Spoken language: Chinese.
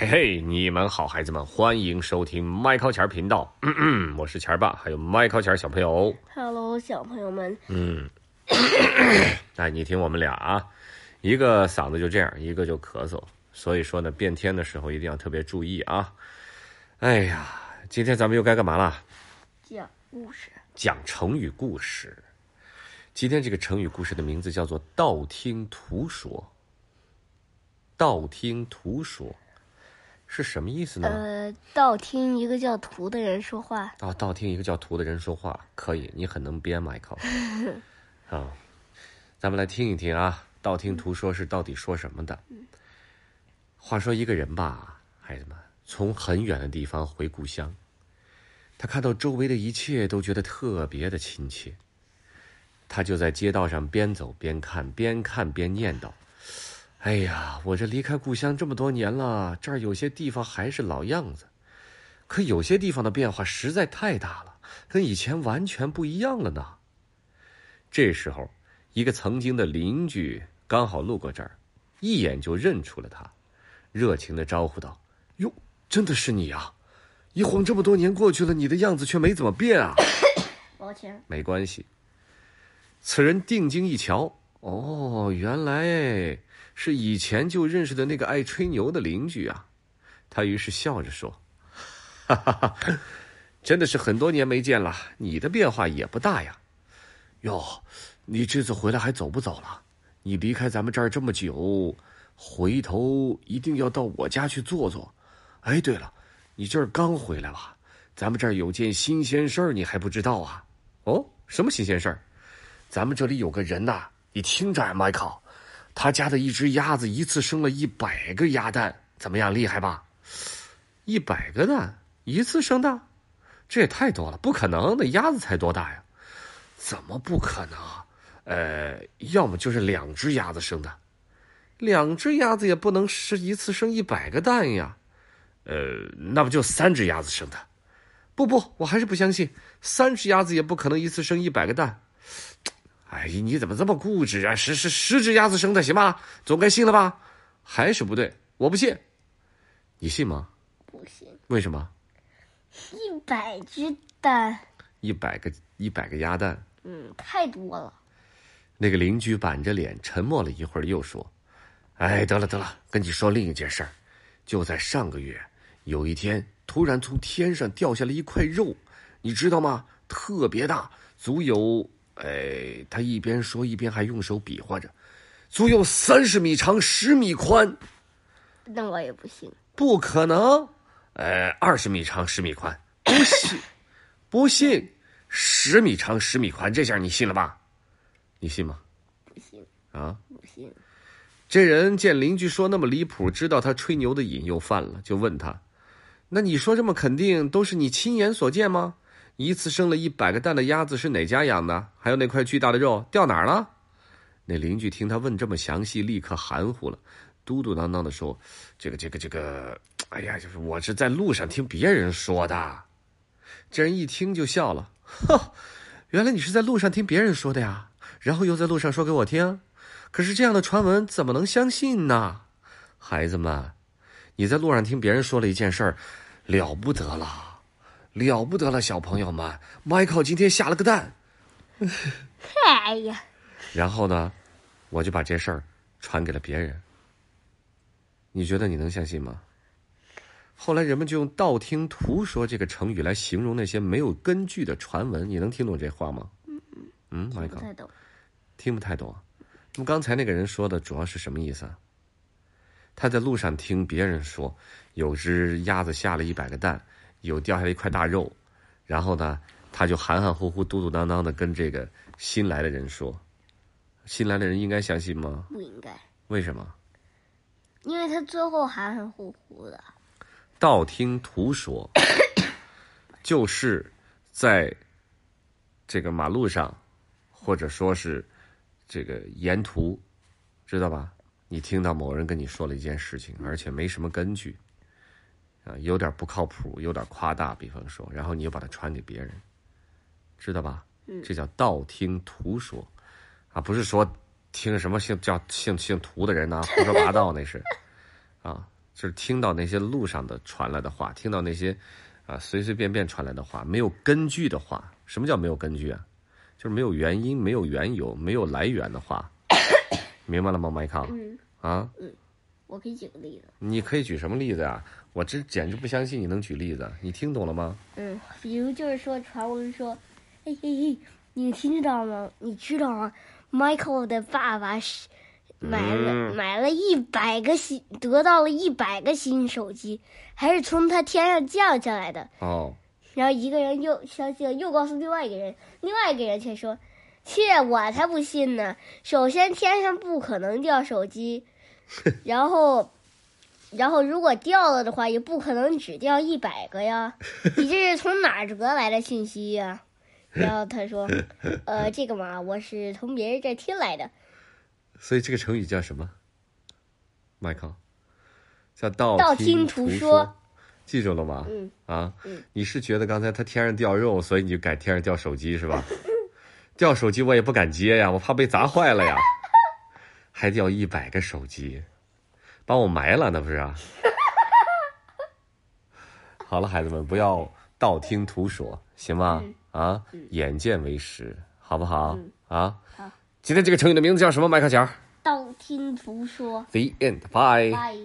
嘿嘿，你们好，孩子们，欢迎收听麦考钱儿频道。嗯嗯，我是钱儿爸，还有麦考钱儿小朋友。Hello，小朋友们，嗯，哎，你听我们俩啊，一个嗓子就这样，一个就咳嗽，所以说呢，变天的时候一定要特别注意啊。哎呀，今天咱们又该干嘛了？讲故事。讲成语故事。今天这个成语故事的名字叫做“道听途说”。道听途说是什么意思呢？呃，道听一个叫图的人说话。啊，道听一个叫图的人说话，可以，你很能编，Michael。啊，咱们来听一听啊，道听途说是到底说什么的。话说一个人吧，孩子们，从很远的地方回故乡，他看到周围的一切都觉得特别的亲切，他就在街道上边走边看，边看边念叨。哎呀，我这离开故乡这么多年了，这儿有些地方还是老样子，可有些地方的变化实在太大了，跟以前完全不一样了呢。这时候，一个曾经的邻居刚好路过这儿，一眼就认出了他，热情的招呼道：“哟，真的是你啊！一晃这么多年过去了，你的样子却没怎么变啊。”抱歉，没关系。此人定睛一瞧，哦，原来是以前就认识的那个爱吹牛的邻居啊。他于是笑着说：“哈哈哈，真的是很多年没见了，你的变化也不大呀。哟，你这次回来还走不走了？你离开咱们这儿这么久，回头一定要到我家去坐坐。哎，对了，你这儿刚回来吧？咱们这儿有件新鲜事儿，你还不知道啊？哦，什么新鲜事儿？咱们这里有个人呐、你听着，迈克，他家的一只鸭子一次生了一百个鸭蛋，怎么样，厉害吧？一百个蛋一次生的，这也太多了，不可能，那鸭子才多大呀？怎么不可能？呃，要么就是两只鸭子生的，两只鸭子也不能是一次生一百个蛋呀。呃，那不就三只鸭子生的？不不，我还是不相信，三只鸭子也不可能一次生一百个蛋。哎，你怎么这么固执啊？十十十只鸭子生的，行吧？总该信了吧？还是不对，我不信。你信吗？不信，为什么？一百只蛋，一百个一百个鸭蛋。嗯，太多了。那个邻居板着脸沉默了一会儿，又说：“哎，得了得了，跟你说另一件事儿。就在上个月，有一天，突然从天上掉下来一块肉，你知道吗？特别大，足有……哎，他一边说一边还用手比划着，足有三十米长，十米宽。那我也不信。不可能，呃，二十米长，十米宽，不信，不信，十米长，十米宽，这下你信了吧？你信吗？不信，啊？不信。这人见邻居说那么离谱，知道他吹牛的瘾又犯了，就问他：“那你说这么肯定，都是你亲眼所见吗？一次生了一百个蛋的鸭子是哪家养的？还有那块巨大的肉掉哪儿了？”那邻居听他问这么详细，立刻含糊了，嘟嘟囔囔的说：“这个，这个，这个，哎呀，就是我是在路上听别人说的。”这人一听就笑了：“呵，原来你是在路上听别人说的呀，然后又在路上说给我听。”可是这样的传闻怎么能相信呢？孩子们，你在路上听别人说了一件事儿，了不得了，了不得了，小朋友们，Michael 今天下了个蛋，哎呀，然后呢，我就把这事儿传给了别人。你觉得你能相信吗？后来人们就用“道听途说”这个成语来形容那些没有根据的传闻。你能听懂这话吗？嗯听不，Michael 太懂。听不太懂。那么刚才那个人说的主要是什么意思啊？他在路上听别人说，有只鸭子下了一百个蛋，有掉下来一块大肉，然后呢，他就含含糊糊、嘟嘟囔囔的跟这个新来的人说，新来的人应该相信吗？不应该，为什么？因为他最后含含糊糊的。道听途说，就是在这个马路上，或者说是这个沿途，知道吧？你听到某人跟你说了一件事情，而且没什么根据，啊，有点不靠谱，有点夸大，比方说，然后你又把它传给别人，知道吧？这叫道听途说，啊，不是说听什么姓叫姓姓涂的人呐、胡说八道那是，啊，就是听到那些路上的传来的话，听到那些啊随随便便传来的话，没有根据的话。什么叫没有根据啊？就是没有原因、没有缘由、没有来源的话。明白了吗，麦康？嗯，啊，我可以举个例子。你可以举什么例子呀、我这简直不相信你能举例子。你听懂了吗？嗯，比如就是说传闻说，嘿嘿嘿，你听到吗？你知道吗？Michael 的爸爸是买了、嗯买了一百个新，得到了一百个新手机，还是从他天上降下来的。哦，然后一个人又相信了，又告诉另外一个人，另外一个人却说：“切，我才不信呢！首先天上不可能掉手机，然后，然后如果掉了的话，也不可能只掉一百个呀。你这是从哪儿得来的信息呀？” 然后他说：“呃，这个嘛，我是从别人这儿听来的。所以这个成语叫什么？？Michael，，叫道道听听途途说记住了吗？嗯啊嗯，你是觉得刚才他天上掉肉，所以你就改天上掉手机是吧？掉手机我也不敢接呀，我怕被砸坏了呀。还掉一百个手机，把我埋了那不是啊？好了，孩子们不要道听途说，行吗？啊，眼见为实，好不好？啊，好，今天这个成语的名字叫什么？麦克强道听途说，，The end，bye。拜。